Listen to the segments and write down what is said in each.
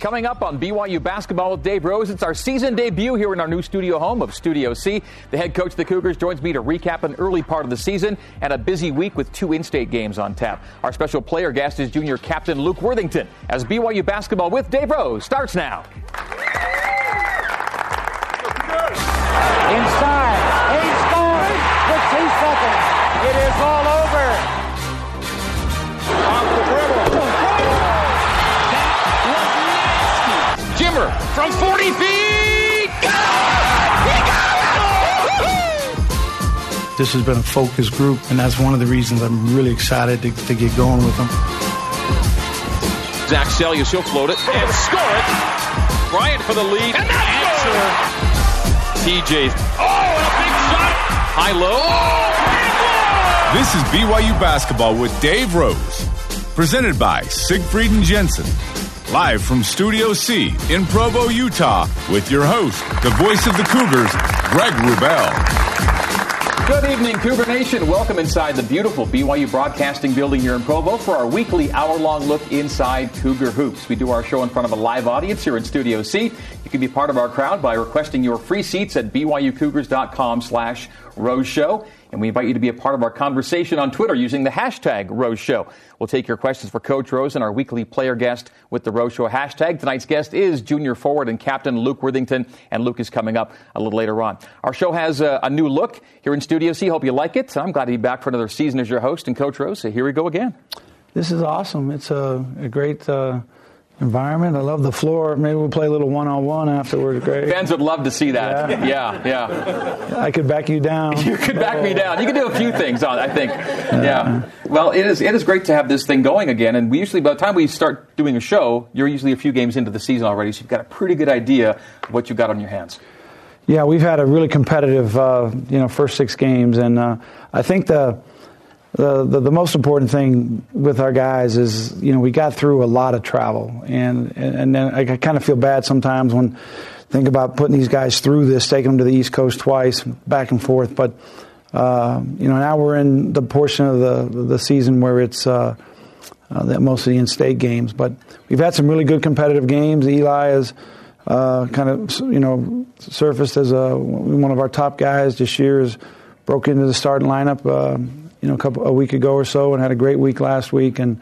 Coming up on BYU basketball with Dave Rose, it's our season debut here in our new studio home of Studio C. The head coach of the Cougars joins me to recap an early part of the season and a busy week with two in-state games on tap. Our special player guest is junior captain Luke Worthington as BYU basketball with Dave Rose starts now. From 40 feet. Got it! He got it! This has been a focus group, and that's one of the reasons I'm really excited to, to get going with them. Zach Seljaas, he'll float it and score it. Bryant for the lead. And that's answer. TJ. Oh, and a big shot. High low. Oh, This is BYU basketball with Dave Rose, presented by Siegfried and Jensen. Live from Studio C in Provo, Utah, with your host, the voice of the Cougars, Greg Wrubell. Good evening, Cougar Nation. Welcome inside the beautiful BYU Broadcasting Building here in Provo for our weekly hour-long look inside Cougar Hoops. We do our show in front of a live audience here in Studio C. You can be part of our crowd by requesting your free seats at byucougars.com slash Rose Show. And we invite you to be a part of our conversation on Twitter using the hashtag Rose Show. We'll take your questions for Coach Rose and our weekly player guest with the Rose Show hashtag. Tonight's guest is junior forward and captain Luke Worthington, and Luke is coming up a little later on. Our show has a, a new look here in Studio C. Hope you like it. I'm glad to be back for another season as your host and Coach Rose. So here we go again. This is awesome. It's a, a great uh, environment. I love the floor. Maybe we'll play a little one-on-one afterwards, Great. Fans would love to see that. Yeah. Yeah, yeah. I could back you down. You could back me down. You could do a few things on, I think. Yeah. Well, it is it is great to have this thing going again. And we usually, by the time we start doing a show, you're usually a few games into the season already, so you've got a pretty good idea of what you've got on your hands. Yeah, we've had a really competitive, uh, you know, first six games, and uh, I think the, the, the the most important thing with our guys is, you know, we got through a lot of travel, and and, and then I kind of feel bad sometimes when think about putting these guys through this, taking them to the East Coast twice, back and forth, but. Uh, you know, now we're in the portion of the the season where it's uh, uh, that mostly in-state games. But we've had some really good competitive games. Eli has uh, kind of you know surfaced as a, one of our top guys this year. Has broke into the starting lineup uh, you know a couple a week ago or so and had a great week last week. And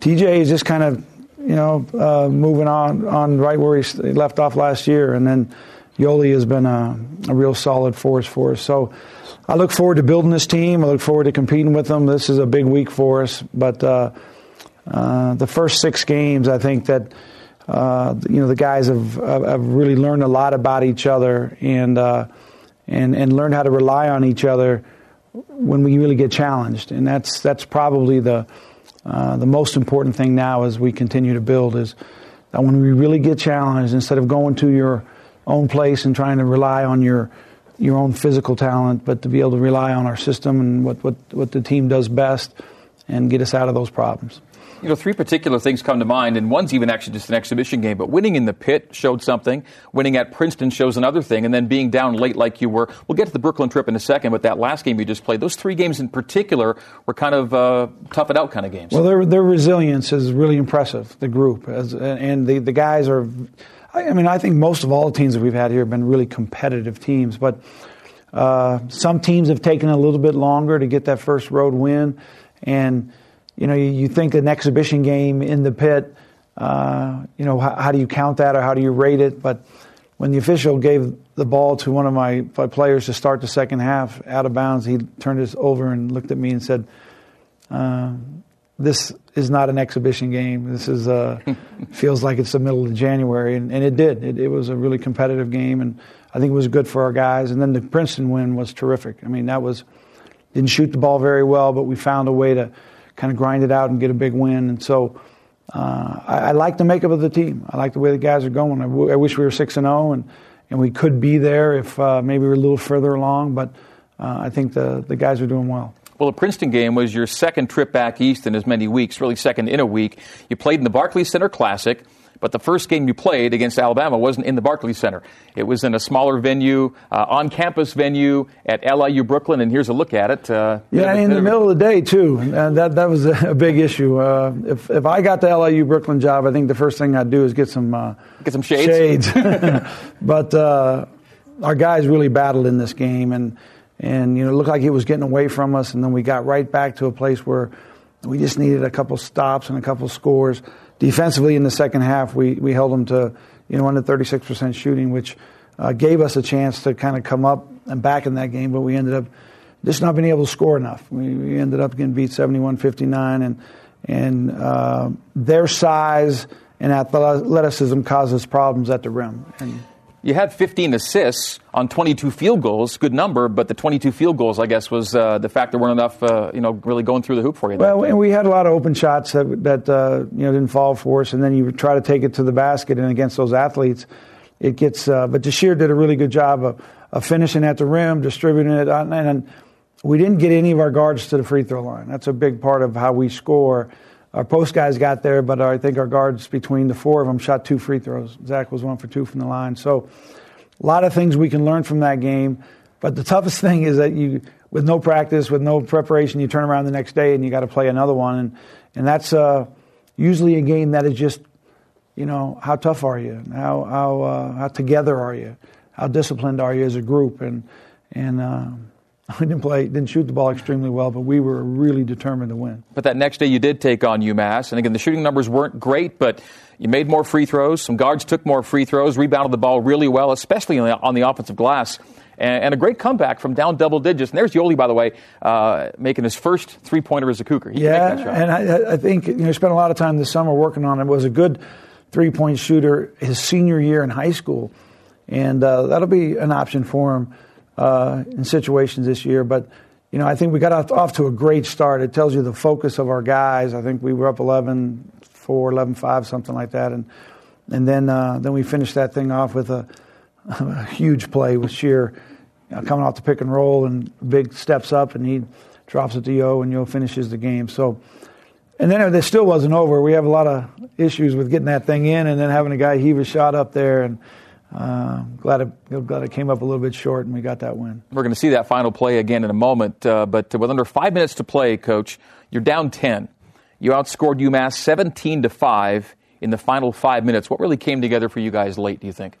TJ is just kind of you know uh, moving on on right where he left off last year. And then Yoeli has been a, a real solid force for us. So. I look forward to building this team. I look forward to competing with them. This is a big week for us. But uh, uh, the first six games, I think that uh, you know the guys have, have really learned a lot about each other and uh, and and learned how to rely on each other when we really get challenged. And that's that's probably the uh, the most important thing now as we continue to build is that when we really get challenged, instead of going to your own place and trying to rely on your your own physical talent, but to be able to rely on our system and what, what, what the team does best and get us out of those problems. You know, three particular things come to mind, and one's even actually just an exhibition game. But winning in the pit showed something. Winning at Princeton shows another thing, and then being down late like you were. We'll get to the Brooklyn trip in a second, but that last game you just played, those three games in particular were kind of uh, tough it out kind of games. Well, their their resilience is really impressive. The group As, and the the guys are. I mean, I think most of all the teams that we've had here have been really competitive teams, but uh, some teams have taken a little bit longer to get that first road win, and you know, you, you think an exhibition game in the pit, uh, you know, how, how, do you count that or how do you rate it? But when the official gave the ball to one of my, my players to start the second half out of bounds, he turned his over and looked at me and said, uh, "This is not an exhibition game. This is uh, feels like it's the middle of January," and, and it did. It, it was a really competitive game, and I think it was good for our guys. And then the Princeton win was terrific. I mean, that was didn't shoot the ball very well, but we found a way to kind of grind it out and get a big win. And so uh, I, I, like the makeup of the team. I like the way the guys are going. I, w- I wish we were six and zero, and and we could be there if uh, maybe we were a little further along. But uh, I think the the guys are doing well. Well, the Princeton game was your second trip back east in as many weeks, really second in a week. You played in the Barclays Center Classic, but the first game you played against Alabama wasn't in the Barclays Center. It was in a smaller venue, uh, on campus venue at LIU Brooklyn, and here's a look at it. Uh, yeah, in the middle of the day, too. And that, that was a big issue. Uh, if, if I got the LIU Brooklyn job, I think the first thing I'd do is get some, uh, get some shades. shades. but uh, our guys really battled in this game, and, and you know, it looked like it was getting away from us, and then we got right back to a place where we just needed a couple stops and a couple scores defensively in the second half, we, we held them to you know under 36% shooting, which uh, gave us a chance to kind of come up and back in that game. But we ended up just not being able to score enough. We, we ended up getting beat 71-59, and and uh, their size and athleticism causes problems at the rim. And, you had 15 assists on 22 field goals, good number, but the 22 field goals, I guess, was uh, the fact there weren't enough, uh, you know, really going through the hoop for you. Well, and we had a lot of open shots that, that uh, you know didn't fall for us, and then you try to take it to the basket, and against those athletes, it gets. Uh, but Jahshire did a really good job of, of finishing at the rim, distributing it, and we didn't get any of our guards to the free throw line. That's a big part of how we score. Our post guys got there, but I think our guards, between the four of them, shot two free throws. Zach was one for two from the line. So, a lot of things we can learn from that game. But the toughest thing is that you, with no practice, with no preparation, you turn around the next day and you got to play another one. And, and that's uh, usually a game that is just, you know, how tough are you? How, how, uh, how together are you? How disciplined are you as a group? And, and, uh, we didn't play, didn't shoot the ball extremely well, but we were really determined to win. But that next day you did take on UMass, and again the shooting numbers weren't great, but you made more free throws. Some guards took more free throws, rebounded the ball really well, especially on the, on the offensive glass. And, and, a great comeback from down double digits. And there's Yoeli, by the way, uh, making his first three pointer as a Cougar. He yeah, and I, I, think you know spent a lot of time this summer working on it. Was a good three point shooter his senior year in high school, and uh, that'll be an option for him uh, in situations this year. But you know, I think we got off, off, to a great start. It tells you the focus of our guys. I think we were up 11 4, 11 5, something like that, and and then uh, then we finished that thing off with a, a huge play with Sheer you know, coming off the pick and roll and big steps up, and he drops it to Yo, and Yo finishes the game. So. And then it still wasn't over. We have a lot of issues with getting that thing in, and then having a guy heave a shot up there, and uh, glad it, glad it came up a little bit short and we got that win. We're going to see that final play again in a moment, uh, but with under five minutes to play, Coach, you're down 10. You outscored UMass 17 to 5 in the final five minutes. What really came together for you guys late, do you think?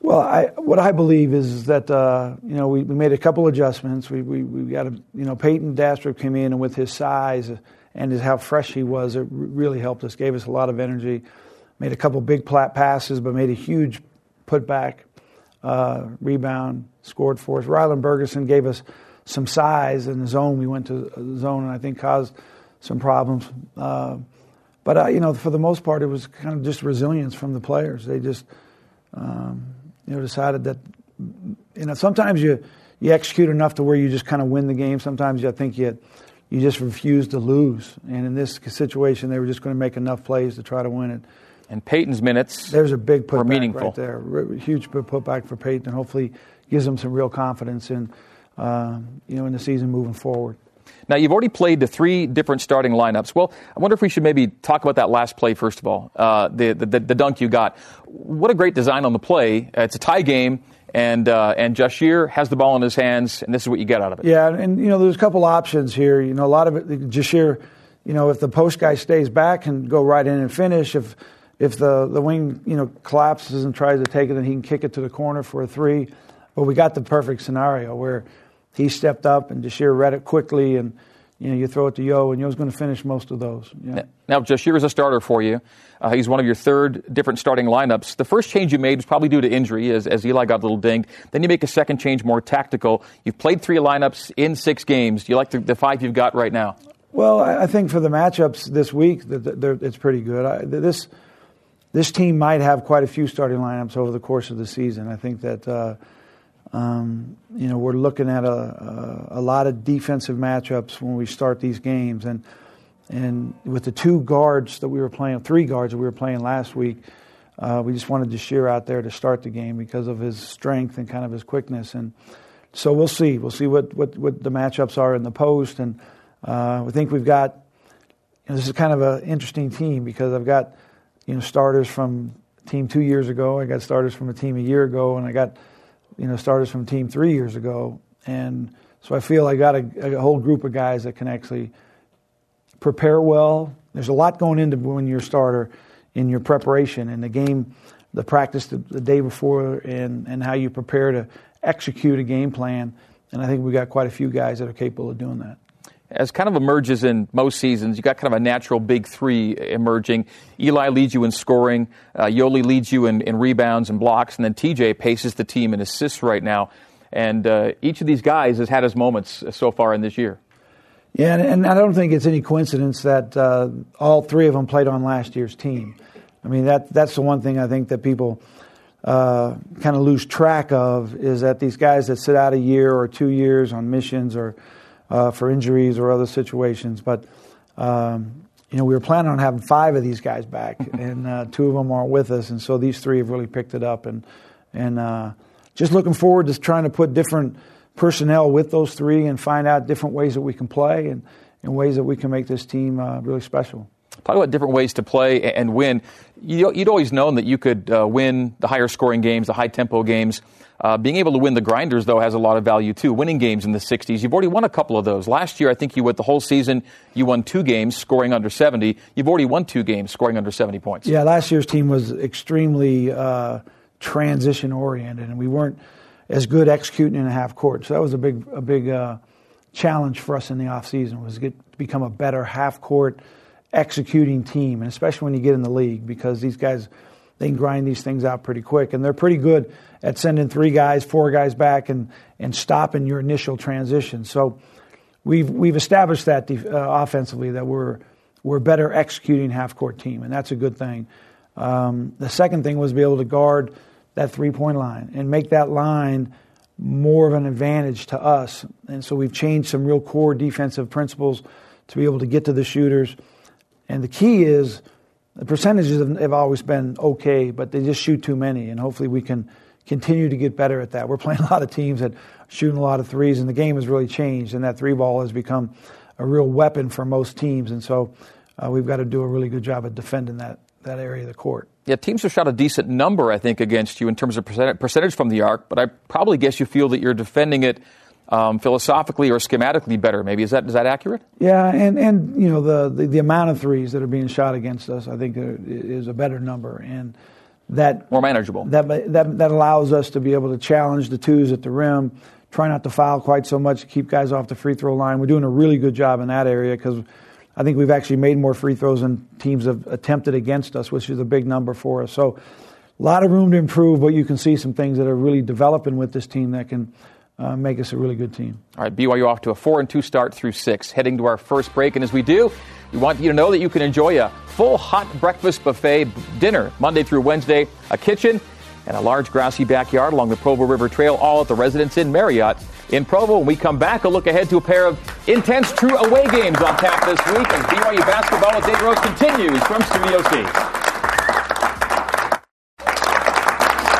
Well, I, what I believe is that uh, you know we, we, made a couple adjustments. We, we, we got a you know Payton Dastrup came in and with his size and his, how fresh he was, it really helped us. Gave us a lot of energy. Made a couple big plat passes, but made a huge put back, uh, rebound, scored for us. Rylan Bergersen gave us some size in the zone. We went to the zone and I think caused some problems. Uh, but uh, you know, for the most part, it was kind of just resilience from the players. They just um, you know decided that you know sometimes you you execute enough to where you just kind of win the game. Sometimes I think you you just refuse to lose. And in this situation, they were just going to make enough plays to try to win it. And Payton's minutes There's a big putback meaningful. right there. Huge putback for Payton. Hopefully gives him some real confidence in, uh, you know, in the season moving forward. Now, you've already played the three different starting lineups. Well, I wonder if we should maybe talk about that last play, first of all, uh, the, the, the, dunk you got. What a great design on the play. Uh, it's a tie game, and, uh, and Jahshire has the ball in his hands, and this is what you get out of it. Yeah, and, you know, there's a couple options here. You know, a lot of it, Jahshire, you know, if the post guy stays back and go right in and finish, if if the, the wing you know collapses and tries to take it, then he can kick it to the corner for a three. But we got the perfect scenario where he stepped up and Jahshire read it quickly, and you know you throw it to Yo, and Yo's going to finish most of those. Yeah. Now Jahshire is a starter for you. Uh, he's one of your third different starting lineups. The first change you made was probably due to injury, as, as Eli got a little dinged. Then you make a second change more tactical. You've played three lineups in six games. Do you like the, the five you've got right now? Well, I think for the matchups this week, it's pretty good. I, this this team might have quite a few starting lineups over the course of the season. I think that uh, um, you know we're looking at a, a, a, lot of defensive matchups when we start these games, and and with the two guards that we were playing, three guards that we were playing last week, uh, we just wanted Jahshire out there to start the game because of his strength and kind of his quickness, and so we'll see. We'll see what what, what the matchups are in the post, and uh, we think we've got. You know, this is kind of an interesting team because I've got you know, starters from team two years ago. I got starters from a team a year ago, and I got you know starters from team three years ago. And so I feel I got a, a whole group of guys that can actually prepare well. There's a lot going into when you're a starter in your preparation and the game, the practice the, the day before, and, and how you prepare to execute a game plan. And I think we got quite a few guys that are capable of doing that as kind of emerges in most seasons, you got kind of a natural big three emerging. Eli leads you in scoring, uh, Yoeli leads you in, in, rebounds and blocks, and then TJ paces the team in assists right now. And uh, each of these guys has had his moments so far in this year. Yeah, and, and I don't think it's any coincidence that uh, all three of them played on last year's team. I mean, that that's the one thing I think that people uh, kind of lose track of is that these guys that sit out a year or two years on missions or uh, for injuries or other situations. But um, you know, we were planning on having five of these guys back, and uh, two of them aren't with us, and so these three have really picked it up, and and uh, just looking forward to trying to put different personnel with those three and find out different ways that we can play and, and ways that we can make this team uh, really special. Talk about different ways to play and win. You'd always known that you could uh, win the higher scoring games, the high tempo games. Uh, being able to win the grinders, though, has a lot of value too. Winning games in the 60s, you've already won a couple of those. Last year, I think you went the whole season, you won two games, scoring under 70. You've already won two games, scoring under 70 points. Yeah, last year's team was extremely uh, transition oriented, and we weren't as good executing in a half court. So that was a big, a big uh, challenge for us in the offseason was get, to become a better half court executing team, and especially when you get in the league because these guys they can grind these things out pretty quick, and they're pretty good at sending three guys, four guys back, and and stopping your initial transition. So we've we've established that uh, offensively that we're we're better executing half court team, and that's a good thing. Um, the second thing was to be able to guard that three point line and make that line more of an advantage to us. And so we've changed some real core defensive principles to be able to get to the shooters. And the key is the percentages have always been okay, but they just shoot too many. And hopefully we can continue to get better at that. We're playing a lot of teams that shooting a lot of threes, and the game has really changed, and that three ball has become a real weapon for most teams. And so uh, we've got to do a really good job of defending that, that area of the court. Yeah, teams have shot a decent number, I think, against you in terms of percentage from the arc, but I probably guess you feel that you're defending it um, philosophically or schematically better. Maybe is that is that accurate? Yeah, and and you know the, the, the amount of threes that are being shot against us, I think, is a better number, and that more manageable. That that that allows us to be able to challenge the twos at the rim. Try not to foul quite so much to keep guys off the free throw line. We're doing a really good job in that area because I think we've actually made more free throws than teams have attempted against us, which is a big number for us. So, a lot of room to improve, but you can see some things that are really developing with this team that can uh, make us a really good team. All right, BYU off to a four and two start through six, heading to our first break. And as we do, we want you to know that you can enjoy a full hot breakfast buffet dinner Monday through Wednesday, a kitchen, and a large grassy backyard along the Provo River Trail, all at the Residence Inn Marriott in Provo. When we come back, a look ahead to a pair of intense true away games on tap this week as BYU basketball with Dave Rose continues from Studio C.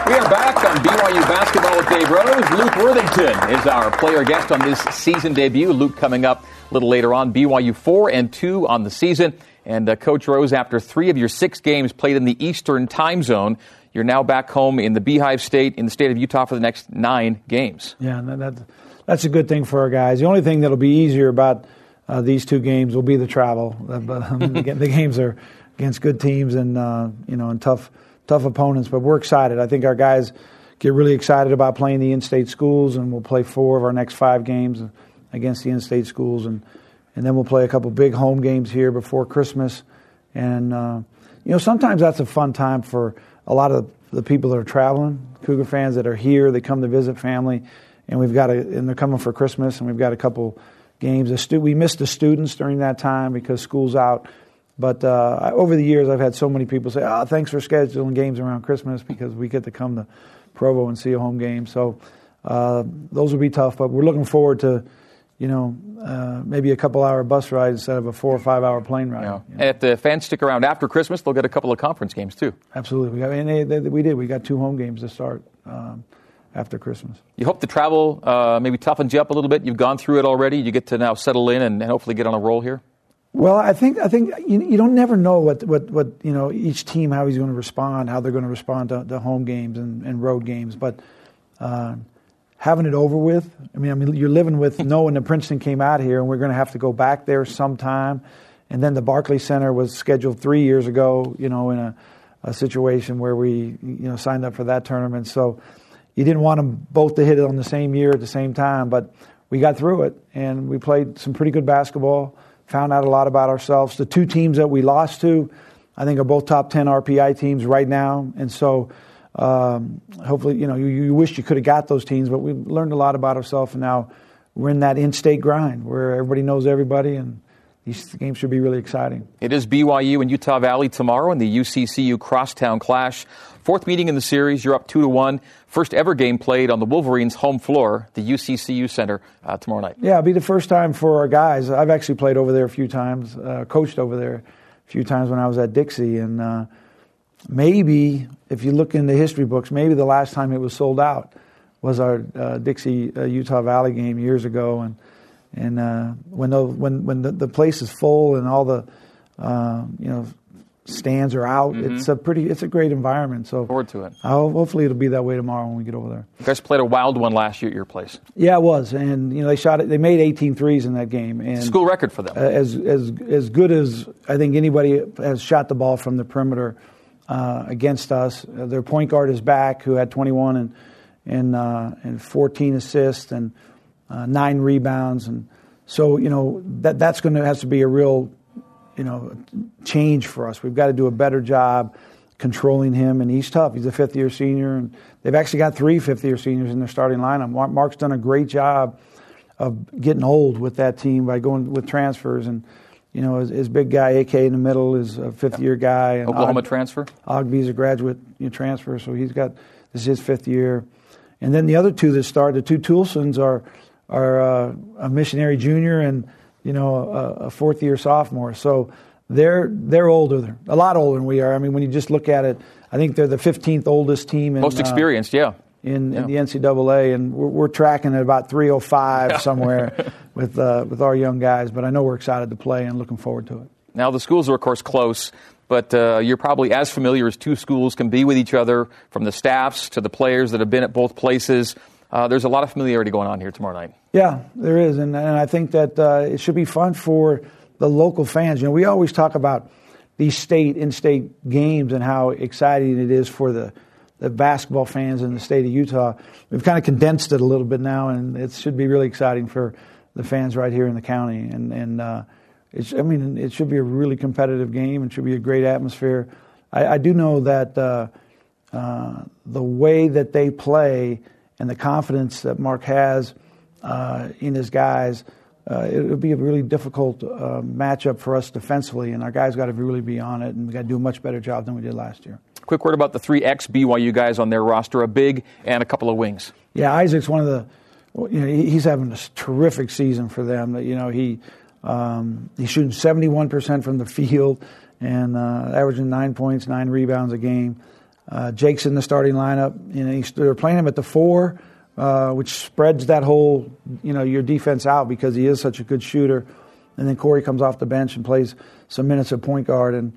We are back on BYU basketball with Dave Rose. Luke Worthington is our player guest on this season debut. Luke coming up a little later on. BYU four and two on the season. And uh, Coach Rose, after three of your six games played in the Eastern time zone, you're now back home in the Beehive State in the state of Utah for the next nine games. Yeah, that, that's a good thing for our guys. The only thing that'll be easier about uh, these two games will be the travel. Uh, but um, the, the, games are against good teams and uh, you know and tough tough opponents. But we're excited. I think our guys get really excited about playing the in-state schools, and we'll play four of our next five games against the in-state schools, and and then we'll play a couple big home games here before Christmas. And uh, you know sometimes that's a fun time for a lot of the people that are traveling, Cougar fans that are here. They come to visit family and we've got a, and they're coming for Christmas, and we've got a couple games. We missed the students during that time because school's out. But uh, over the years, I've had so many people say, "Oh, thanks for scheduling games around Christmas because we get to come to Provo and see a home game." So uh, those will be tough, but we're looking forward to, you know, uh, maybe a couple hour bus ride instead of a four or five hour plane ride. Yeah. And if the fans stick around after Christmas, they'll get a couple of conference games too. Absolutely, we got, and they, they, we did. We got two home games to start. Um, after Christmas. You hope the travel uh, maybe toughens you up a little bit. You've gone through it already. You get to now settle in and hopefully get on a roll here. Well, I think I think you, you don't never know what, what, what you know each team how he's going to respond, how they're going to respond to, to home games and, and road games. But uh, having it over with, I mean, I mean, you're living with knowing that Princeton came out here, and we're going to have to go back there sometime. And then the Barclay Center was scheduled three years ago, you know, in a, a situation where we you know signed up for that tournament. So you didn't want them both to hit it on the same year at the same time, but we got through it, and we played some pretty good basketball found out a lot about ourselves. The two teams that we lost to, I think, are both top 10 RPI teams right now. And so um, hopefully, you know, you, you wish you could have got those teams, but we learned a lot about ourselves. And now we're in that in state grind where everybody knows everybody. And these games should be really exciting. It is BYU and Utah Valley tomorrow in the UCCU Crosstown Clash. Fourth meeting in the series. You're up two to one. First ever game played on the Wolverines' home floor, the UCCU Center, uh, tomorrow night. Yeah, it'll be the first time for our guys. I've actually played over there a few times, uh, coached over there a few times when I was at Dixie, and uh, maybe if you look in the history books, maybe the last time it was sold out was our uh, Dixie uh, Utah Valley game years ago, and and uh, when the, when when the, the place is full and all the you know stands are out. Mm-hmm. It's a pretty, it's a great environment. So forward to it. I'll, hopefully, it'll be that way tomorrow when we get over there. You guys played a wild one last year at your place. Yeah, it was, and you know they shot it. They made 18 threes in that game, and school record for them. As as as good as I think anybody has shot the ball from the perimeter uh, against us. Uh, their point guard is back, who had 21 and and uh, and 14 assists and uh, nine rebounds, and so you know that that's going to has to be a real you know, change for us. We've got to do a better job controlling him, and he's tough. He's a fifth year senior, and they've actually got three fifth year seniors in their starting lineup. Mark's done a great job of getting old with that team by going with transfers and. You know, his, his big guy, AK in the middle, is a fifth year guy. And Oklahoma Og, transfer? Ogbe's a graduate you know, transfer, so he's got this is his fifth year. And then the other two that start, the two Toolsons are are uh, a missionary junior and you know, a, a fourth year sophomore. So they're they're older, they're a lot older than we are. I mean, when you just look at it, I think they're the 15th oldest team. In, Most uh, experienced, uh, yeah. In, yeah. in, the NCAA, and we're, we're, tracking at about 305 somewhere with uh, with our young guys. But I know we're excited to play and looking forward to it. Now the schools are of course close, but uh, you're probably as familiar as two schools can be with each other, from the staffs to the players that have been at both places. Uh, there's a lot of familiarity going on here tomorrow night. Yeah, there is, and, and I think that uh, it should be fun for the local fans. You know, we always talk about these state in-state games and how exciting it is for the the basketball fans in the state of Utah. We've kind of condensed it a little bit now, and it should be really exciting for the fans right here in the county. And and uh, it's I mean it should be a really competitive game. It should be a great atmosphere. I, I do know that uh, uh, the way that they play and the confidence that Mark has uh, in his guys, uh, it would be a really difficult uh, matchup for us defensively, and our guys got to really be on it, and we got to do a much better job than we did last year. Quick word about the three ex BYU guys on their roster: a big and a couple of wings. Yeah, Isaac's one of the. You know, he's having a terrific season for them. You know, he um, he's shooting 71% from the field and uh, averaging nine points, nine rebounds a game. Uh, Jake's in the starting lineup. You know, they're playing him at the four, uh, which spreads that whole, you know, your defense out because he is such a good shooter. And then Corey comes off the bench and plays some minutes at point guard. And,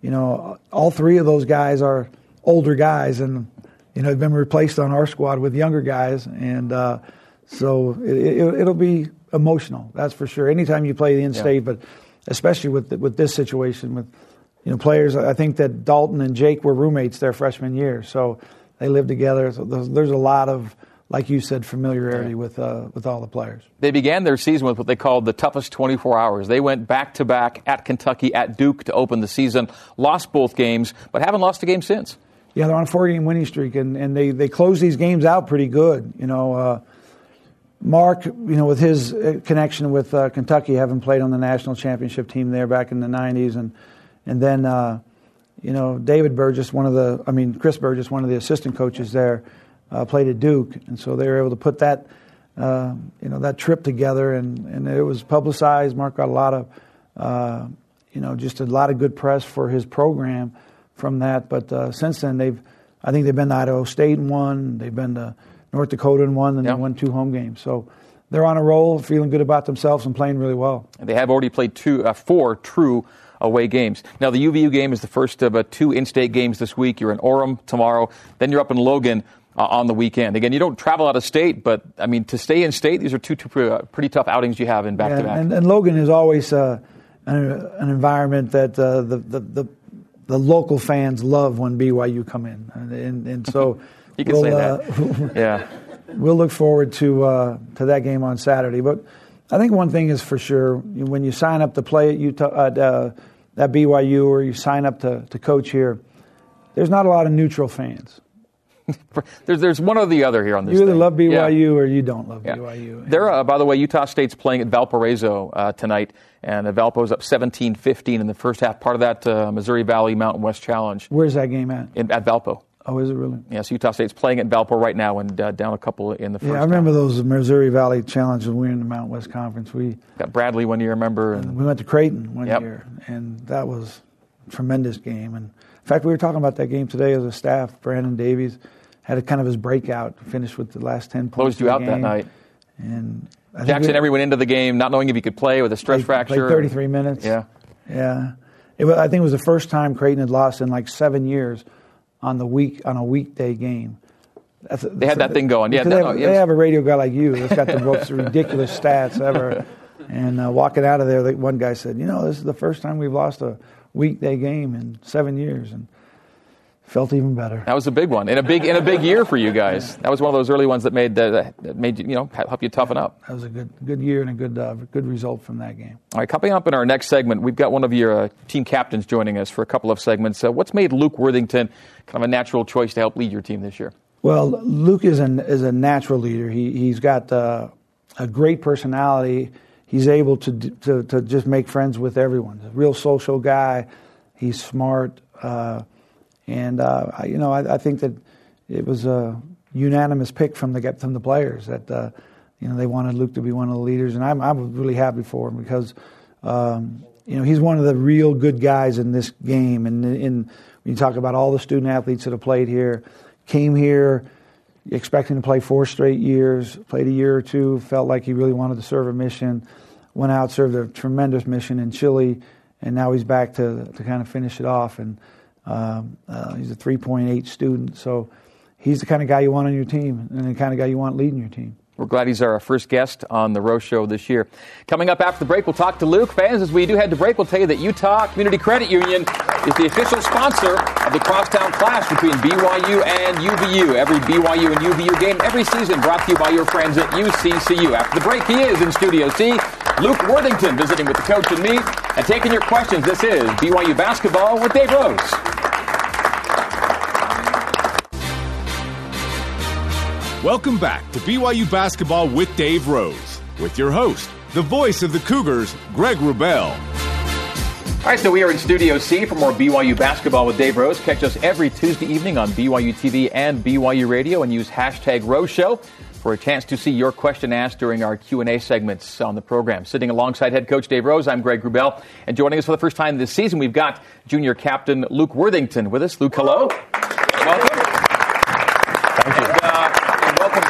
you know, all three of those guys are older guys and, you know, have been replaced on our squad with younger guys. And uh, so it, will it, be emotional, that's for sure. Anytime you play the in-state, yeah. but especially with with this situation with – you know, players. I think that Dalton and Jake were roommates their freshman year, so they lived together. So there's a lot of, like you said, familiarity yeah. with uh, with all the players. They began their season with what they called the toughest 24 hours. They went back to back at Kentucky, at Duke to open the season. Lost both games, but haven't lost a game since. Yeah, they're on a four-game winning streak, and, and they they close these games out pretty good. You know. Uh, Mark, you know, with his uh, connection with uh, Kentucky, having played on the national championship team there back in the '90s, and and then, uh, you know, David Burgess, one of the, I mean, Chris Burgess, one of the assistant coaches there, uh, played at Duke. And so they were able to put that, uh, you know, that trip together. And, and it was publicized. Mark got a lot of, uh, you know, just a lot of good press for his program from that. But uh, since then, they've, I think they've been to Idaho State and won. They've been to North Dakota and won, and they won two home games. So they're on a roll, feeling good about themselves and playing really well. And they have already played two, uh, four true away games. Now, the UVU game is the first of uh, two in-state games this week. You're in Orem tomorrow, then you're up in Logan uh, on the weekend. Again, you don't travel out of state, but I mean, to stay in state, these are two, two uh, pretty tough outings you have in back to back. And Logan is always uh, an, an, environment that uh, the, the, the, the, local fans love when BYU come in. And, and, and so. you can we'll, say that. yeah. We'll look forward to, uh, to that game on Saturday. But I think one thing is for sure when you sign up to play at, Utah, at, uh, BYU or you sign up to, to coach here, there's not a lot of neutral fans. there's, there's one or the other here on this. You either thing. love BYU yeah. or you don't love yeah. BYU. There, uh, by the way, Utah State's playing at Valparaiso uh, tonight, and uh, Valpo's up 17-15 in the first half. Part of that uh, Missouri Valley Mountain West Challenge. Where's that game at? In, at Valpo. Oh, is it really? Yes, Utah State's playing at Valpo right now and uh, down a couple in the first. Yeah, I remember half. those Missouri Valley challenges when we were in the Mountain West Conference. We got Bradley one year, remember, and we went to Creighton one yep. year, and that was a tremendous game. And in fact, we were talking about that game today as a staff. Brandon Davies had a kind of his breakout, finished with the last 10 points. Closed you out game. that night. And I Jackson Emery went into the game not knowing if he could play with a stress played, fracture. Played 33 minutes. Yeah. Yeah. It was, I think it was the first time Creighton had lost in like seven years on the week on a weekday game. That's, they had that thing going. Yeah, they, have, they have, a radio guy like you that's got the most ridiculous stats ever. And uh, walking out of there, one guy said, "You know, this is the first time we've lost a weekday game in seven years." And felt even better. That was a big one, in a big in a big year for you guys. That was one of those early ones that made that made you, you know help you toughen up. That was a good good year and a good uh, good result from that game. All right, coming up in our next segment, we've got one of your uh, team captains joining us for a couple of segments. Uh, what's made Luke Worthington kind of a natural choice to help lead your team this year? Well, Luke is an is a natural leader. He he's got uh, a great personality. He's able to, to to just make friends with everyone. a real social guy. He's smart. Uh, and uh, you know, I, I, think that it was a unanimous pick from the from the players that uh, you know they wanted Luke to be one of the leaders, and I'm I'm really happy for him because um, you know he's one of the real good guys in this game. And in when you talk about all the student athletes that have played here, came here expecting to play four straight years, played a year or two, felt like he really wanted to serve a mission, went out, served a tremendous mission in Chile, and now he's back to to kind of finish it off and. Um, uh, he's a 3.8 student, so he's the kind of guy you want on your team and the kind of guy you want leading your team. We're glad he's our first guest on the Rose Show this year. Coming up after the break, we'll talk to Luke. Fans, as we do head to break, we'll tell you that Utah Community Credit Union is the official sponsor of the Crosstown Clash between BYU and UVU. Every BYU and UVU game every season brought to you by your friends at UCCU. After the break, he is in Studio C. Luke Worthington visiting with the coach and me and taking your questions. This is BYU Basketball with Dave Rose. Welcome back to BYU Basketball with Dave Rose, with your host, the voice of the Cougars, Greg Wrubell. All right, so we are in Studio C for more BYU basketball with Dave Rose. Catch us every Tuesday evening on BYU TV and BYU Radio and use hashtag Rose Show for a chance to see your question asked during our Q&A segments on the program. Sitting alongside head coach Dave Rose, I'm Greg Wrubell, and joining us for the first time this season, we've got junior captain Luke Worthington with us. Luke, hello. Welcome. Thank you. And, uh, and welcome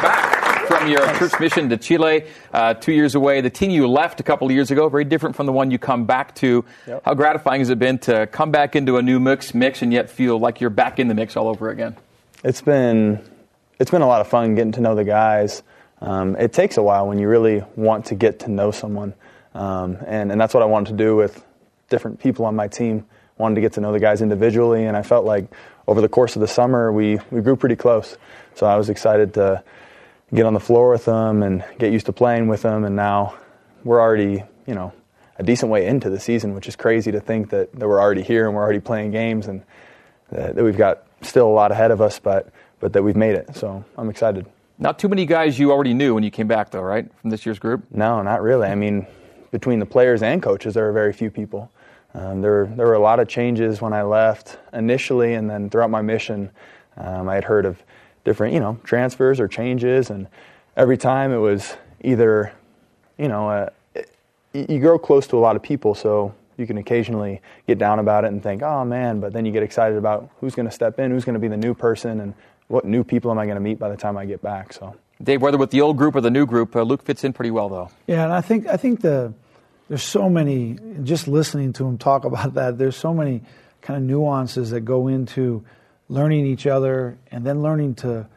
back from your church mission to Chile, uh, two years away. The team you left a couple of years ago, very different from the one you come back to. Yep. How gratifying has it been to come back into a new mix, mix and yet feel like you're back in the mix all over again? It's been it's been a lot of fun getting to know the guys. Um, it takes a while when you really want to get to know someone, um, and and that's what I wanted to do with different people on my team. Wanted to get to know the guys individually, and I felt like over the course of the summer we we grew pretty close. So I was excited to get on the floor with them and get used to playing with them, and now we're already you know a decent way into the season, which is crazy to think that, that we're already here and we're already playing games and that we've got still a lot ahead of us, but but that we've made it. So I'm excited. Not too many guys you already knew when you came back, though, right, from this year's group? No, not really. I mean, between the players and coaches, there were very few people. Um, there, there were a lot of changes when I left initially, and then throughout my mission, um, I had heard of different, you know, transfers or changes, and every time it was either, you know, uh, you grow close to a lot of people, so you can occasionally get down about it and think, oh man, but then you get excited about who's going to step in, who's going to be the new person, and what new people am I going to meet by the time I get back? So Dave, whether with the old group or the new group, uh, Luke fits in pretty well, though. Yeah, and I think I think the there's so many. Just listening to him talk about that, there's so many kind of nuances that go into learning each other, and then learning to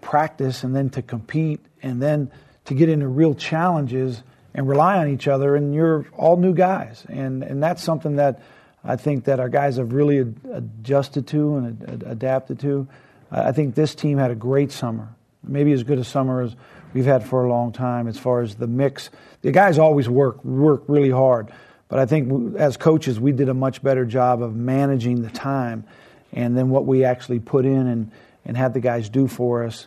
practice, and then to compete, and then to get into real challenges and rely on each other. And you're all new guys, and and that's something that I think that our guys have really adjusted to and adapted to. I think this team had a great summer maybe as good a summer as we've had for a long time as far as the mix. The guys always work work really hard, but I think as coaches we did a much better job of managing the time and then what we actually put in and and had the guys do for us.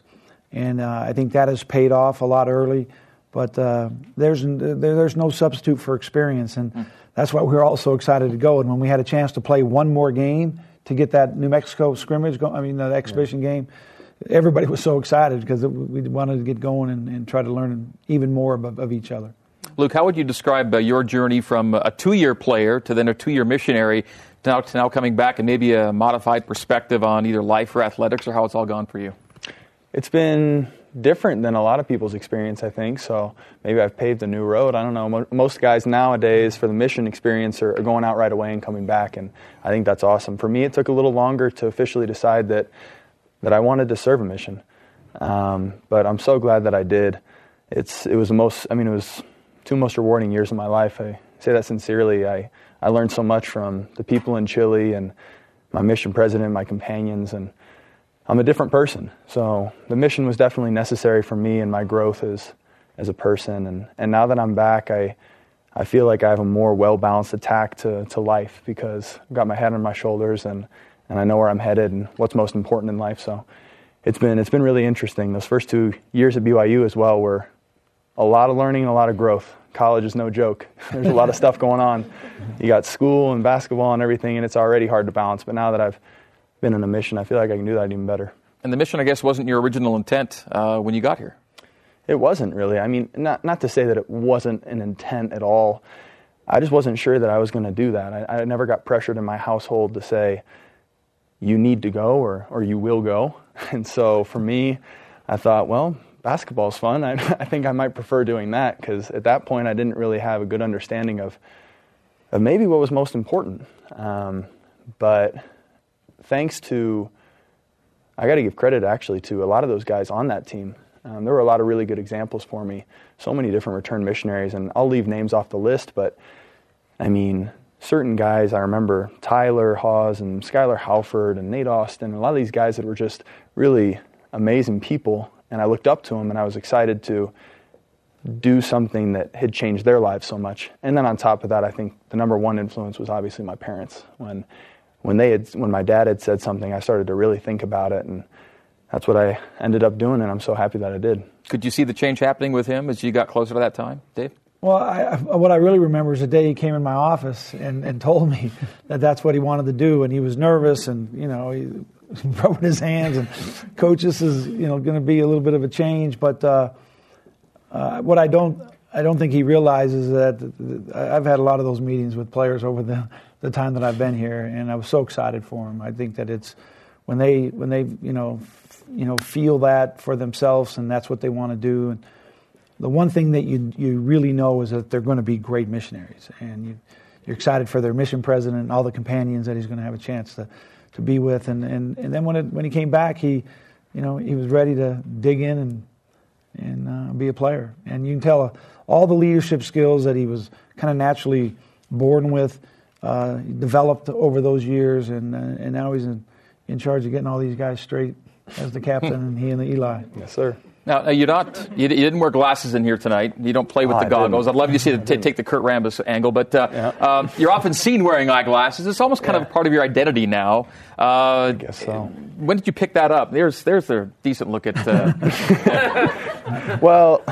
And uh, I think that has paid off a lot early. But uh, there's there's no substitute for experience, and mm. that's why we are all so excited to go. And when we had a chance to play one more game to get that New Mexico scrimmage, go, I mean the exhibition yeah. game, everybody was so excited because we wanted to get going and, and try to learn even more of, of, each other. Luke, how would you describe uh, your journey from a two-year player to then a two-year missionary to now, to now coming back and maybe a modified perspective on either life or athletics or how it's all gone for you? It's been different than a lot of people's experience, I think. So maybe I've paved a new road. I don't know. Most guys nowadays for the mission experience are, going out right away and coming back, and I think that's awesome. For me, it took a little longer to officially decide that that I wanted to serve a mission. Um, but I'm so glad that I did. It's it was the most. I mean, it was two most rewarding years of my life. I say that sincerely. I I learned so much from the people in Chile and my mission president, my companions, and I'm a different person. So the mission was definitely necessary for me and my growth as as a person. And and now that I'm back, I I feel like I have a more well balanced attack to to life because I've got my head on my shoulders and and I know where I'm headed and what's most important in life. So it's been it's been really interesting. Those first two years at BYU as well were a lot of learning a lot of growth. College is no joke. There's a lot of stuff going on. You got school and basketball and everything, and it's already hard to balance. But now that I've been in a mission, I feel like I can do that even better. And the mission, I guess, wasn't your original intent uh, when you got here. It wasn't really. I mean, not not to say that it wasn't an intent at all. I just wasn't sure that I was going to do that. I, I never got pressured in my household to say, you need to go or, or you will go. And so for me, I thought, well, basketball's fun. I, I think I might prefer doing that because at that point I didn't really have a good understanding of, of maybe what was most important. Um, but thanks to, I got to give credit actually to a lot of those guys on that team. Um, there were a lot of really good examples for me. So many different return missionaries, and I'll leave names off the list, but I mean, certain guys I remember Tyler Haws and Skyler Halford and Nate Austin, a lot of these guys that were just really amazing people. And I looked up to them and I was excited to do something that had changed their lives so much. And then on top of that, I think the number one influence was obviously my parents. When when they had when my dad had said something, I started to really think about it and that's what I ended up doing and I'm so happy that I did. Could you see the change happening with him as you got closer to that time, Dave? Well, I, what I really remember is the day he came in my office and, and told me that that's what he wanted to do, and he was nervous, and you know he rubbing his hands, and coach, this is you know going to be a little bit of a change, but uh, uh, what I don't I don't think he realizes that I've had a lot of those meetings with players over the the time that I've been here, and I was so excited for him. I think that it's when they when they you know you know feel that for themselves, and that's what they want to do. And, the one thing that you you really know is that they're going to be great missionaries, and you, you're excited for their mission president and all the companions that he's going to have a chance to to be with. And and, and then when it, when he came back, he you know he was ready to dig in and and uh, be a player. And you can tell uh, all the leadership skills that he was kind of naturally born with, uh, developed over those years, and uh, and now he's in in charge of getting all these guys straight as the captain, and he and the Eli. Yes, sir. Now, you're not, you, you, didn't wear glasses in here tonight. You don't play with oh, the goggles. I'd love you to see the, t- take the Kurt Rambis angle, but uh, yeah. um, you're often seen wearing eyeglasses. It's almost kind yeah. of part of your identity now. Uh, I guess so. When did you pick that up? There's, there's a decent look at. Uh, well,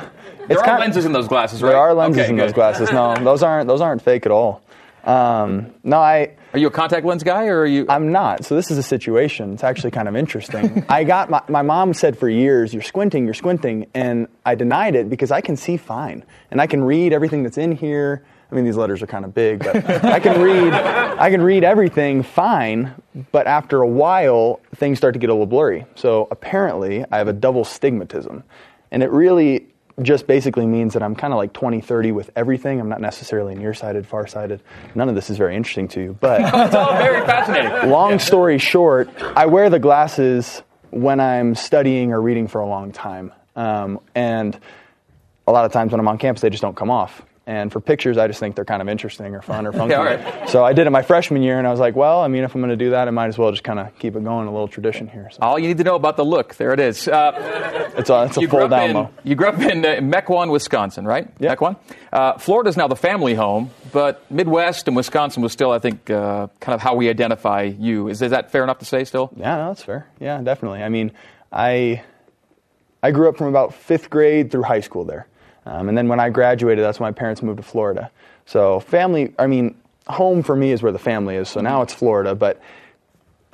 there are lenses in those glasses, right? There are lenses okay, in good. those glasses. No, those aren't. Those aren't fake at all. Um, no, I. Are you a contact lens guy, or are you? I'm not. So this is a situation. It's actually kind of interesting. I got my, my mom said for years, "You're squinting, you're squinting," and I denied it because I can see fine and I can read everything that's in here. I mean, these letters are kind of big, but I can read. I can read everything fine, but after a while, things start to get a little blurry. So apparently, I have a double stigmatism, and it really just basically means that I'm kind of like 20 30 with everything. I'm not necessarily nearsighted, farsighted. None of this is very interesting to you, but It's all very fascinating. long story short, I wear the glasses when I'm studying or reading for a long time. Um, and a lot of times when I'm on campus, they just don't come off. And for pictures, I just think they're kind of interesting or fun or funky. all right. So I did it my freshman year, and I was like, well, I mean, if I'm going to do that, I might as well just kind of keep it going, a little tradition here. So All you need to know about the look. There it is. Uh, it's a, it's a full down in low. you grew up in uh, Mequon, Wisconsin, right? Yeah. Mequon. Uh, Florida's now the family home, but Midwest and Wisconsin was still, I think, uh, kind of how we identify you. Is, is that fair enough to say? Still? Yeah, no, that's fair. Yeah, definitely. I mean, I I grew up from about fifth grade through high school there, um, and then when I graduated, that's when my parents moved to Florida. So family, I mean, home for me is where the family is. So now it's Florida, but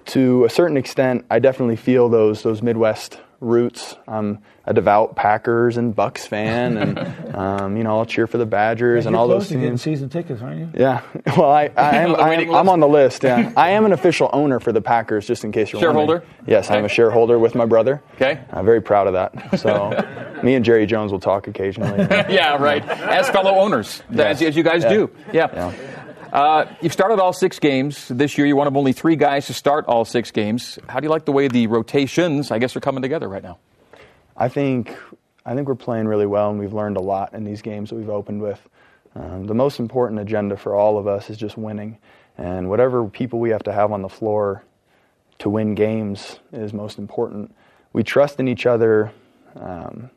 to a certain extent, I definitely feel those those Midwest roots. I'm a devout Packers and Bucks fan, and um, you know I'll cheer for the Badgers and all those to getting teams. season tickets, aren't you? Yeah, well, I, I am. On the I am I'm list? on the list. Yeah, I am an official owner for the Packers, just in case you're Shareholder? wondering. Yes, I'm a shareholder with my brother. Okay. I'm very proud of that. So, me and Jerry Jones will talk occasionally. yeah, right. As fellow owners, as, as you guys Yeah. do. Yeah. Yeah. Uh, you've started all six games this year. You're one of only three guys to start all six games. How do you like the way the rotations, I guess, are coming together right now? I think I think we're playing really well, and we've learned a lot in these games that we've opened with. Um, the most important agenda for all of us is just winning, and whatever people we have to have on the floor to win games is most important. We trust in each other um,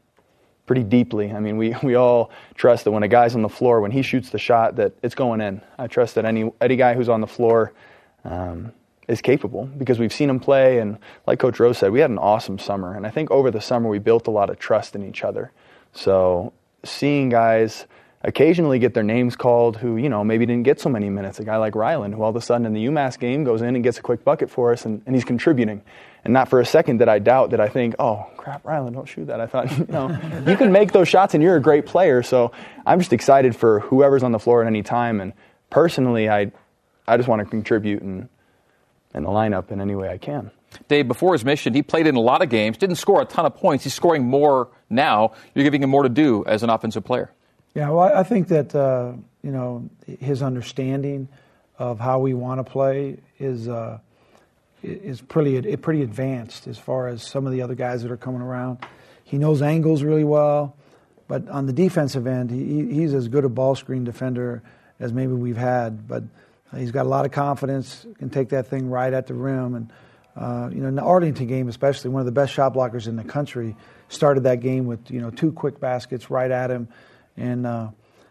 pretty deeply. I mean, we, we all trust that when a guy's on the floor, when he shoots the shot, that it's going in. I trust that any any guy who's on the floor um, is capable because we've seen him play. And like Coach Rose said, we had an awesome summer. And I think over the summer we built a lot of trust in each other. So seeing guys occasionally get their names called who, you know, maybe didn't get so many minutes. A guy like Rylan, who all of a sudden in the UMass game goes in and gets a quick bucket for us and, and he's contributing. And not for a second did I doubt that I think, oh, crap, Rylan, don't shoot that. I thought, you know, you can make those shots and you're a great player. So I'm just excited for whoever's on the floor at any time. And personally, I, I just want to contribute and, in the lineup in any way I can. Dave, before his mission, he played in a lot of games, didn't score a ton of points. He's scoring more now. You're giving him more to do as an offensive player. Yeah, well, I I think that uh, you know his understanding of how we want to play is uh, is pretty pretty advanced as far as some of the other guys that are coming around. He knows angles really well, but on the defensive end, he, he's as good a ball screen defender as maybe we've had. But he's got a lot of confidence, can take that thing right at the rim, and uh, you know, in the Arlington game, especially one of the best shot blockers in the country, started that game with you know two quick baskets right at him, and uh,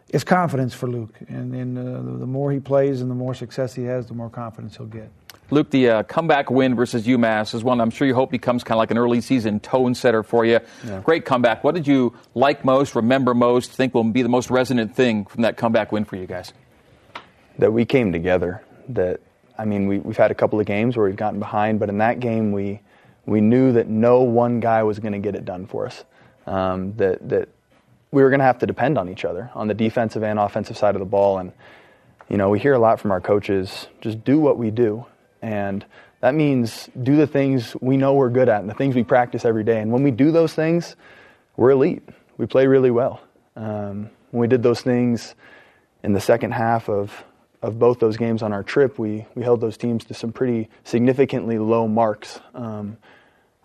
it's confidence for Luke. And, and uh, the more he plays and the more success he has, the more confidence he'll get. Luke, the uh, comeback win versus UMass is one I'm sure you hope becomes kind of like an early season tone setter for you. Great comeback. What did you like most, remember most, think will be the most resonant thing from that comeback win for you guys? that we came together. That I mean, we, we've had a couple of games where we've gotten behind, but in that game we we knew that no one guy was going to get it done for us. Um, that that we were going to have to depend on each other on the defensive and offensive side of the ball. And you know, we hear a lot from our coaches: just do what we do, and that means do the things we know we're good at and the things we practice every day. And when we do those things, we're elite. We play really well. Um, when we did those things in the second half of of both those games on our trip, we, we held those teams to some pretty significantly low marks um,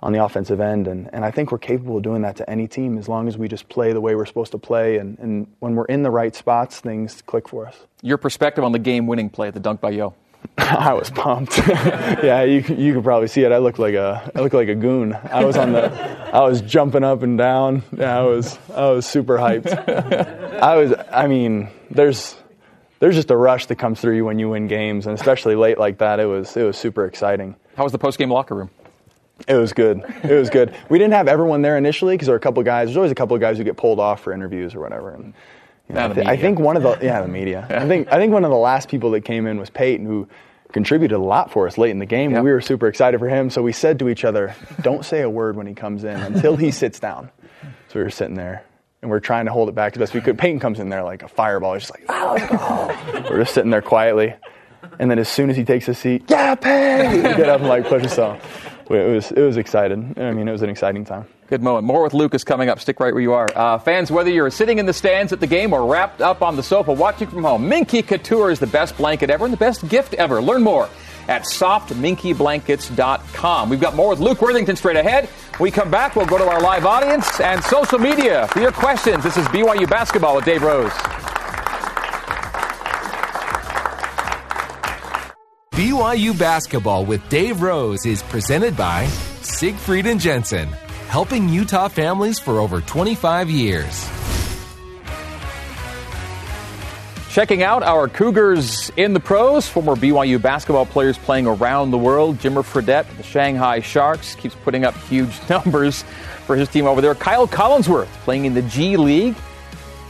on the offensive end. And, and I think we're capable of doing that to any team as long as we just play the way we're supposed to play. And, and when we're in the right spots, things click for us. Your perspective on the game winning play, the dunk by Yo. I was pumped. yeah, you you could probably see it. I looked like a I looked like a goon. I was on the I was jumping up and down. Yeah, I was I was super hyped. I was I mean, there's there's just a rush that comes through you when you win games, and especially late like that. It was it was super exciting. How was the post game locker room? It was good. It was good. We didn't have everyone there initially because there were a couple of guys. There's always a couple of guys who get pulled off for interviews or whatever. And you know, I, the thi- I think one of the yeah the media. I think I think one of the last people that came in was Payton, who contributed a lot for us late in the game. Yep. We were super excited for him, so we said to each other, "Don't say a word when he comes in until he sits down." So we were sitting there. And we're trying to hold it back as best we could. Payton comes in there like a fireball. He's just like, oh. we're just sitting there quietly. And then as soon as he takes a seat, yeah! We get up and like push us off. It was it was excited. I mean, it was an exciting time. Good moment. More with Lucas coming up. Stick right where you are. Uh, fans, whether you're sitting in the stands at the game or wrapped up on the sofa watching from home, Minky Couture is the best blanket ever and the best gift ever. Learn more at softminkyblankets.com. We've got more with Luke Worthington straight ahead. When we come back, we'll go to our live audience and social media for your questions. This is BYU Basketball with Dave Rose. BYU Basketball with Dave Rose is presented by Siegfried and Jensen, helping Utah families for over 25 years. Checking out our Cougars in the pros, former BYU basketball players playing around the world. Jimmer Fredette, the Shanghai Sharks, keeps putting up huge numbers for his team over there. Kyle Collinsworth playing in the G League,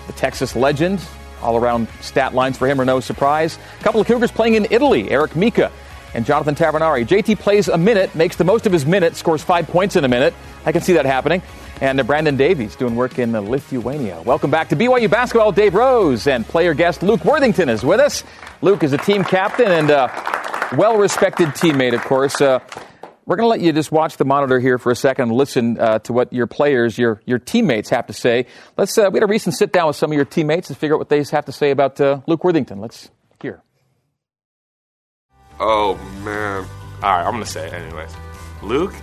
the Texas legend. All around stat lines for him are no surprise. A couple of Cougars playing in Italy, Eric Mika and Jonathan Tavernari. JT plays a minute, makes the most of his minute, scores five points in a minute. I can see that happening. And uh, Brandon Davies doing work in uh, Lithuania. Welcome back to BYU Basketball. Dave Rose and player guest Luke Worthington is with us. Luke is a team captain and a well respected teammate, of course. Uh, we're going to let you just watch the monitor here for a second and listen uh, to what your players, your your teammates have to say. Let's. Uh, we had a recent sit down with some of your teammates to figure out what they have to say about uh, Luke Worthington. Let's hear. Oh man! All right, I'm going to say it anyways. Luke,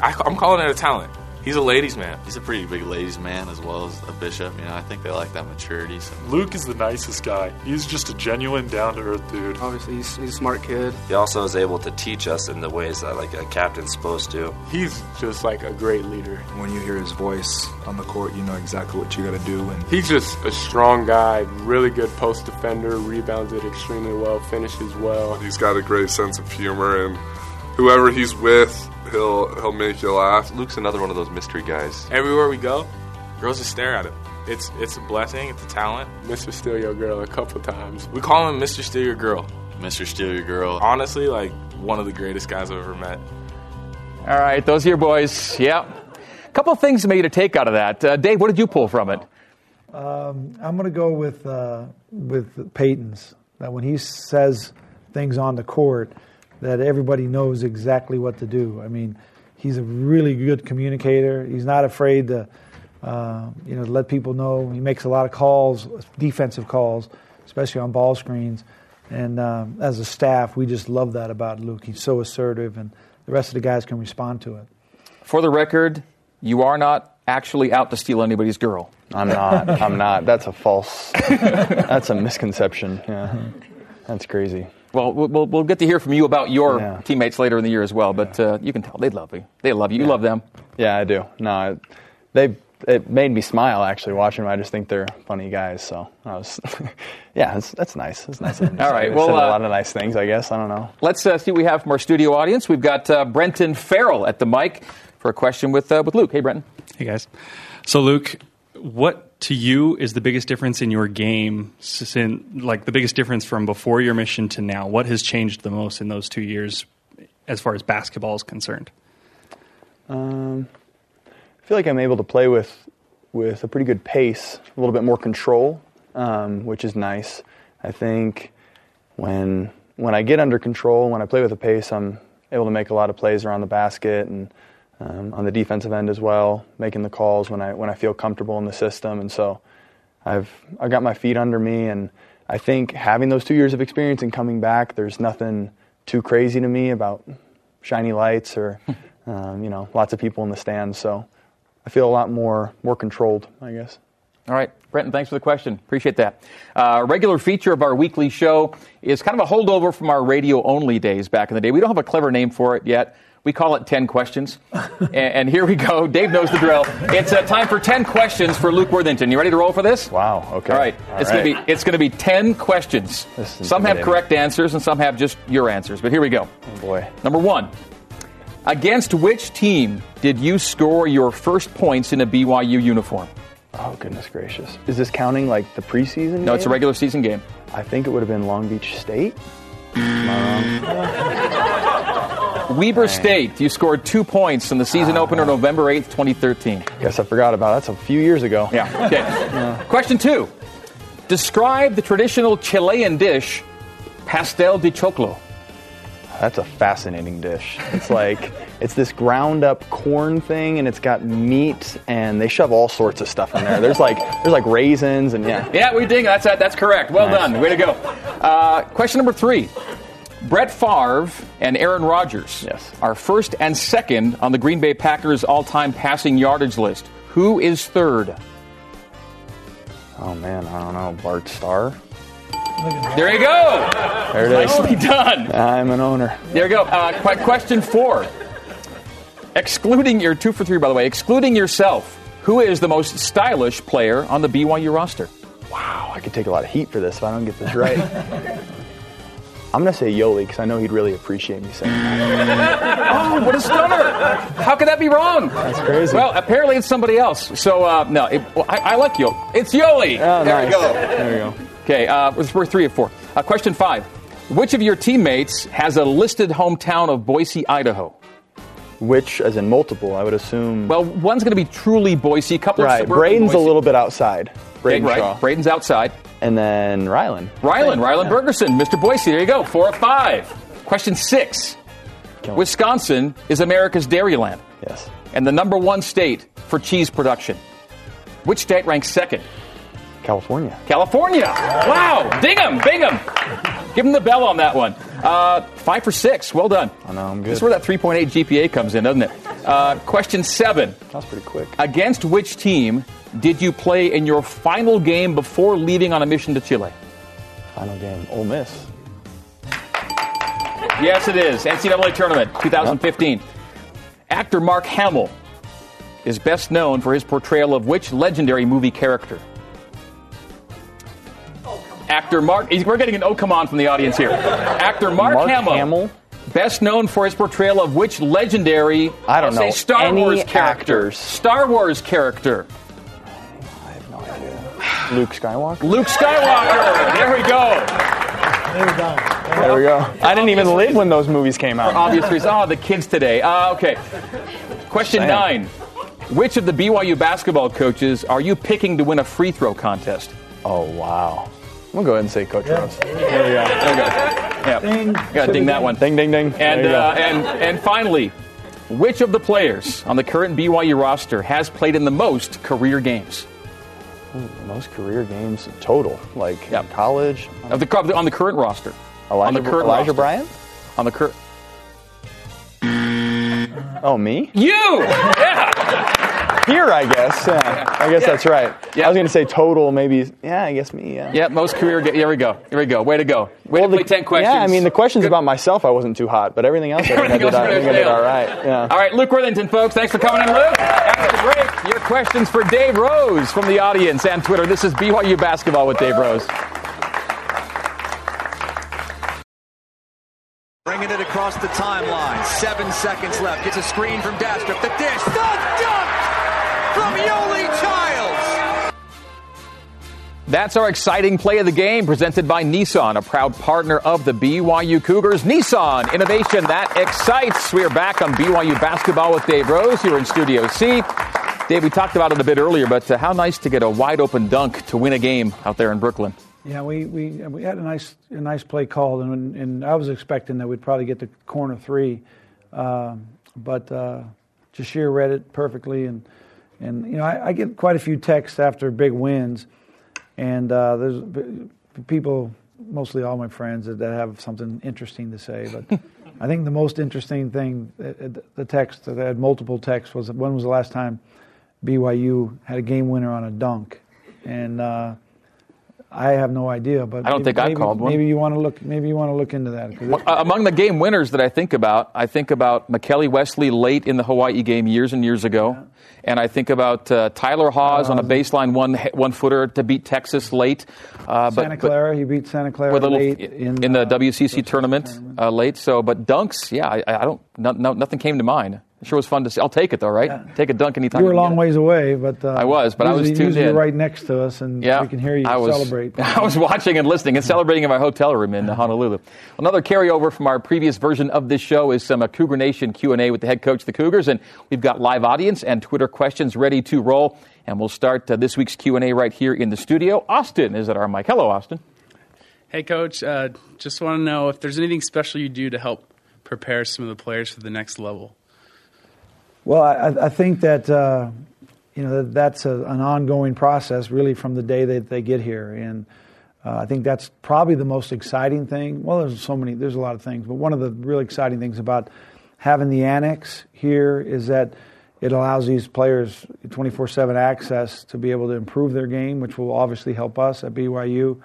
I, I'm calling it a talent. He's a ladies' man. He's a pretty big ladies' man as well as a bishop. You know, I think they like that maturity. So. Luke is the nicest guy. He's just a genuine, down to earth dude. Obviously, he's, he's, a smart kid. He also is able to teach us in the ways that like a captain's supposed to. He's just like a great leader. When you hear his voice on the court, you know exactly what you got to do. And he's just a strong guy, really good post defender, rebounds it extremely well, finishes well. He's got a great sense of humor, and whoever he's with he'll he'll make you laugh. Luke's another one of those mystery guys. Everywhere we go, girls just stare at him. It's it's a blessing. It's a talent. Mr. Steal Your Girl a couple times. We call him Mr. Steal Your Girl. Mr. Steal Your Girl. Honestly, like one of the greatest guys I've ever met. All right, those are your boys. Yep. A couple of things maybe to take out of that. Uh, Dave, what did you pull from it? Um, I'm going to go with uh, with Payton's. That when he says things on the court, that everybody knows exactly what to do. I mean, he's a really good communicator. He's not afraid to, uh, you know, let people know. He makes a lot of calls, defensive calls, especially on ball screens. And um, as a staff, we just love that about Luke. He's so assertive, and the rest of the guys can respond to it. For the record, you are not actually out to steal anybody's girl. I'm not. I'm not. That's a false. that's a misconception. Yeah, that's crazy. Well, we'll, we'll get to hear from you about your yeah. teammates later in the year as well. But uh, you can tell they love you. They love you. You yeah. love them. Yeah, I do. No, they it made me smile actually watching them. I just think they're funny guys. So I was, yeah, it's, that's nice. It's nice. All right. Well, uh, a lot of nice things, I guess. I don't know. Let's uh, see what we have from our studio audience. We've got uh, Brenton Farrell at the mic for a question with uh, with Luke. Hey, Brenton. Hey guys. So Luke, what to you is the biggest difference in your game, in, like the biggest difference from before your mission to now? What has changed the most in those two years as far as basketball is concerned? Um, I feel like I'm able to play with with a pretty good pace, a little bit more control, um, which is nice. I think when when I get under control, when I play with a pace, I'm able to make a lot of plays around the basket and um, on the defensive end as well, making the calls when I when I feel comfortable in the system. And so I've I got my feet under me, and I think having those two years of experience and coming back, there's nothing too crazy to me about shiny lights or um, you know lots of people in the stands. So I feel a lot more more controlled, I guess. All right, Brenton, thanks for the question. Appreciate that. Uh, a regular feature of our weekly show is kind of a holdover from our radio only days back in the day. We don't have a clever name for it yet. We call it 10 questions. and, and, here we go. Dave knows the drill. It's uh, time for 10 questions for Luke Worthington. You ready to roll for this? Wow, okay. All right. All it's right. going to be it's going to be 10 questions. Some have correct answers and some have just your answers. But here we go. Oh boy. Number 1. Against which team did you score your first points in a BYU uniform? Oh goodness gracious! Is this counting like the preseason? No, game? it's a regular season game. I think it would have been Long Beach State. Am I wrong? Weber State. You scored two points in the season uh, opener November 8th, 2013. Guess I forgot about that. That's a few years ago. Yeah. Okay. yeah. Question two. Describe the traditional Chilean dish, pastel de choclo. That's a fascinating dish. It's like it's this ground up corn thing, and it's got meat, and they shove all sorts of stuff in there. There's like there's like raisins, and yeah. Yeah, we ding. That's that's correct. Well Nice. done. Way to go. Uh, question number three. Brett Favre and Aaron Rodgers Yes. are first and second on the Green Bay Packers all-time passing yardage list. Who is third? Oh man, I don't know. Bart Starr. There you go. There it is. Nicely done. I'm an owner. There you go. Uh, question four. Excluding your two for three, by the way, excluding yourself, who is the most stylish player on the BYU roster? Wow, I could take a lot of heat for this if I don't get this right. I'm gonna say Yoeli because I know he'd really appreciate me saying that. Oh, what a stunner! How could that be wrong? That's crazy. Well, apparently it's somebody else. So uh, no, it, well, I, I like Yo. It's Yoeli. Oh, there nice. we go. There we go. Okay, uh, we're three of four. Uh, question five: Which of your teammates has a listed hometown of Boise, Idaho? Which, as in multiple, I would assume. Well, one's going to be truly Boise. A couple right, of suburban Braiden's Boise. a little bit outside. Braiden right. Braiden's outside. And then Rylan. Rylan, Rylan Bergersen, Mr. Boise. There you go. Four of five. Question six. Wisconsin is America's dairyland. Yes. And the number one state for cheese production. Which state ranks second? California. California. Wow. Ding 'em, bing 'em. Give him the bell on that one. Uh, five for six. Well done. I know, I'm good. This is where that 3.8 GPA comes in, doesn't it? Uh, question seven. That's pretty quick. Against which team did you play in your final game before leaving on a mission to Chile? Final game. Ole Miss. Yes, it is. NCAA Tournament 2015. Actor Mark Hamill is best known for his portrayal of which legendary movie character? Actor Mark. We're getting an oh come on from the audience here. Actor Mark, Mark Hamill, Hamill? Best known for his portrayal of which legendary I don't I'll know Star Wars character. actors. Star Wars character. Luke Skywalker. Luke Skywalker. There we go. There we go. There we go. I didn't even live when those movies came For out. obvious reasons. Oh, the kids today. Uh, okay. Question Sam. nine. Which of the BYU basketball coaches are you picking to win a free throw contest? Oh wow. I'm gonna go ahead and say Coach Rose. There we go. There we go. Yeah. Ding. Gotta ding that one. Ding ding ding. And, There you go. uh, and, and finally, which of the players on the current BYU roster has played in the most career games? Ooh, most career games total, like Yeah. college. Of the, on the current roster. Elijah, on the current Elijah roster. Bryant. On the current. Oh me? You! Yeah! Here, I guess. Yeah. I guess Yeah. that's right. Yeah. I was gonna say total, maybe. Yeah, I guess me. Yeah. Yeah, most career games. Here we go. Here we go. Way to go. Way to the- 10 questions. Yeah, I mean the questions about myself I wasn't too hot, but everything else I think I Everything did, else I think I did all right. Yeah. All right, Luke Worthington, folks. Thanks for coming in, Luke. After the break, your questions for Dave Rose from the audience and Twitter. This is BYU Basketball with Dave Rose. Bringing it across the timeline. Seven seconds left. Gets a screen from Dastrup. The dish. The dunk from Yoeli Childs. That's our exciting play of the game presented by Nissan, a proud partner of the BYU Cougars. Nissan, innovation that excites. We are back on BYU Basketball with Dave Rose here in Studio C. Dave, we talked about it a bit earlier, but uh, how nice to get a wide open dunk to win a game out there in Brooklyn. Yeah, we, we, we had a nice a nice play called, and, and I was expecting that we'd probably get the corner three, um, but uh, Jahshire read it perfectly, and and you know I, I get quite a few texts after big wins, and uh, there's people, mostly all my friends, that, that have something interesting to say, but. I think the most interesting thing, uh, uh, the text that had multiple texts, was when was the last time BYU had a game winner on a dunk, and uh, I have no idea. But I don't maybe, think I maybe, called one. Maybe you want to look. Maybe you want to look into that. Well, uh, among the game winners that I think about, I think about Mekeli Wesley late in the Hawaii game years and years ago. And I think about uh, Tyler Haws on a baseline one one footer to beat Texas late. Uh, but, Santa Clara, he beat Santa Clara little late in, in, the uh, WCC tournament, Uh, late. So, but dunks, yeah, I, I don't, no, no, nothing came to mind. It sure was fun to see. I'll take it though, right? Take a dunk anytime. You were a long ways away, but uh, I was, but I was usually, tuned usually in. Right next to us, and Yeah, we can hear you I was, celebrate. I was watching and listening and celebrating in my hotel room in Honolulu. Another carryover from our previous version of this show is some uh, Cougar Nation Q and A with the head coach the Cougars, and we've got live audience and Twitter questions ready to roll. And we'll start uh, this week's Q and A right here in the studio. Austin is at our mic. Hello, Austin. Hey, Coach. Uh, just want to know if there's anything special you do to help prepare some of the players for the next level? Well, I, I think that uh, you know that that's a, an ongoing process, really, from the day that they get here, and uh, I think that's probably the most exciting thing. Well, there's so many, there's a lot of things, but one of the really exciting things about having the annex here is that it allows these players 24/7 access to be able to improve their game, which will obviously help us at BYU.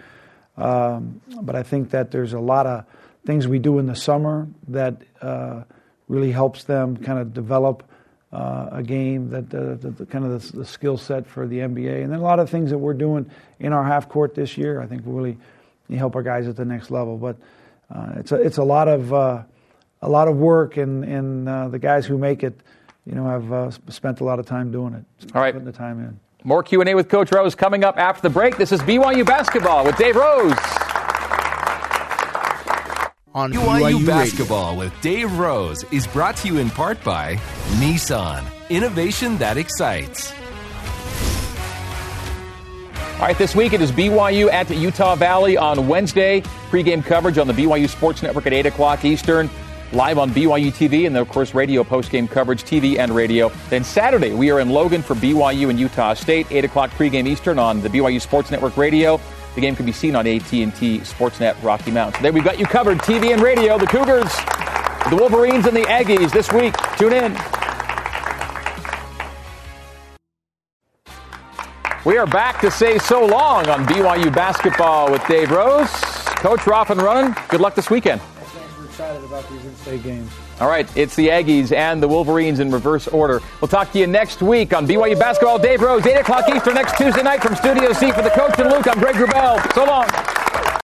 Um, but I think that there's a lot of things we do in the summer that uh, really helps them kind of develop uh, a game that uh, the, the, kind of the, the, skill set for the NBA, and then a lot of things that we're doing in our half court this year. I think will really help our guys at the next level. But uh, it's a it's a lot of uh, a lot of work, and and uh, the guys who make it, you know, have uh, spent a lot of time doing it. All right, putting the time in. More Q and A with Coach Rose coming up after the break. This is BYU basketball with Dave Rose on BYU, BYU Basketball Radio. with Dave Rose is brought to you in part by Nissan. Innovation that excites. All right, this week it is BYU at the Utah Valley on Wednesday. Pre-game coverage on the BYU Sports Network at 8 o'clock Eastern. Live on BYU TV and then, of course, radio post-game coverage, TV and radio. Then Saturday, we are in Logan for BYU and Utah State, 8 o'clock pregame Eastern on the BYU Sports Network radio. The game can be seen on AT&T Sportsnet Rocky Mountain. Today we've got you covered, TV and radio. The Cougars, the Wolverines, and the Aggies this week. Tune in. We are back to say so long on BYU basketball with Dave Rose. Coach, we're off and running. Good luck this weekend. We're excited about these in-state games. All right, it's the Aggies and the Wolverines in reverse order. We'll talk to you next week on BYU Basketball. Dave Rose, 8 o'clock Eastern next Tuesday night from Studio C for the coach and Luke. I'm Greg Wrubell. So long.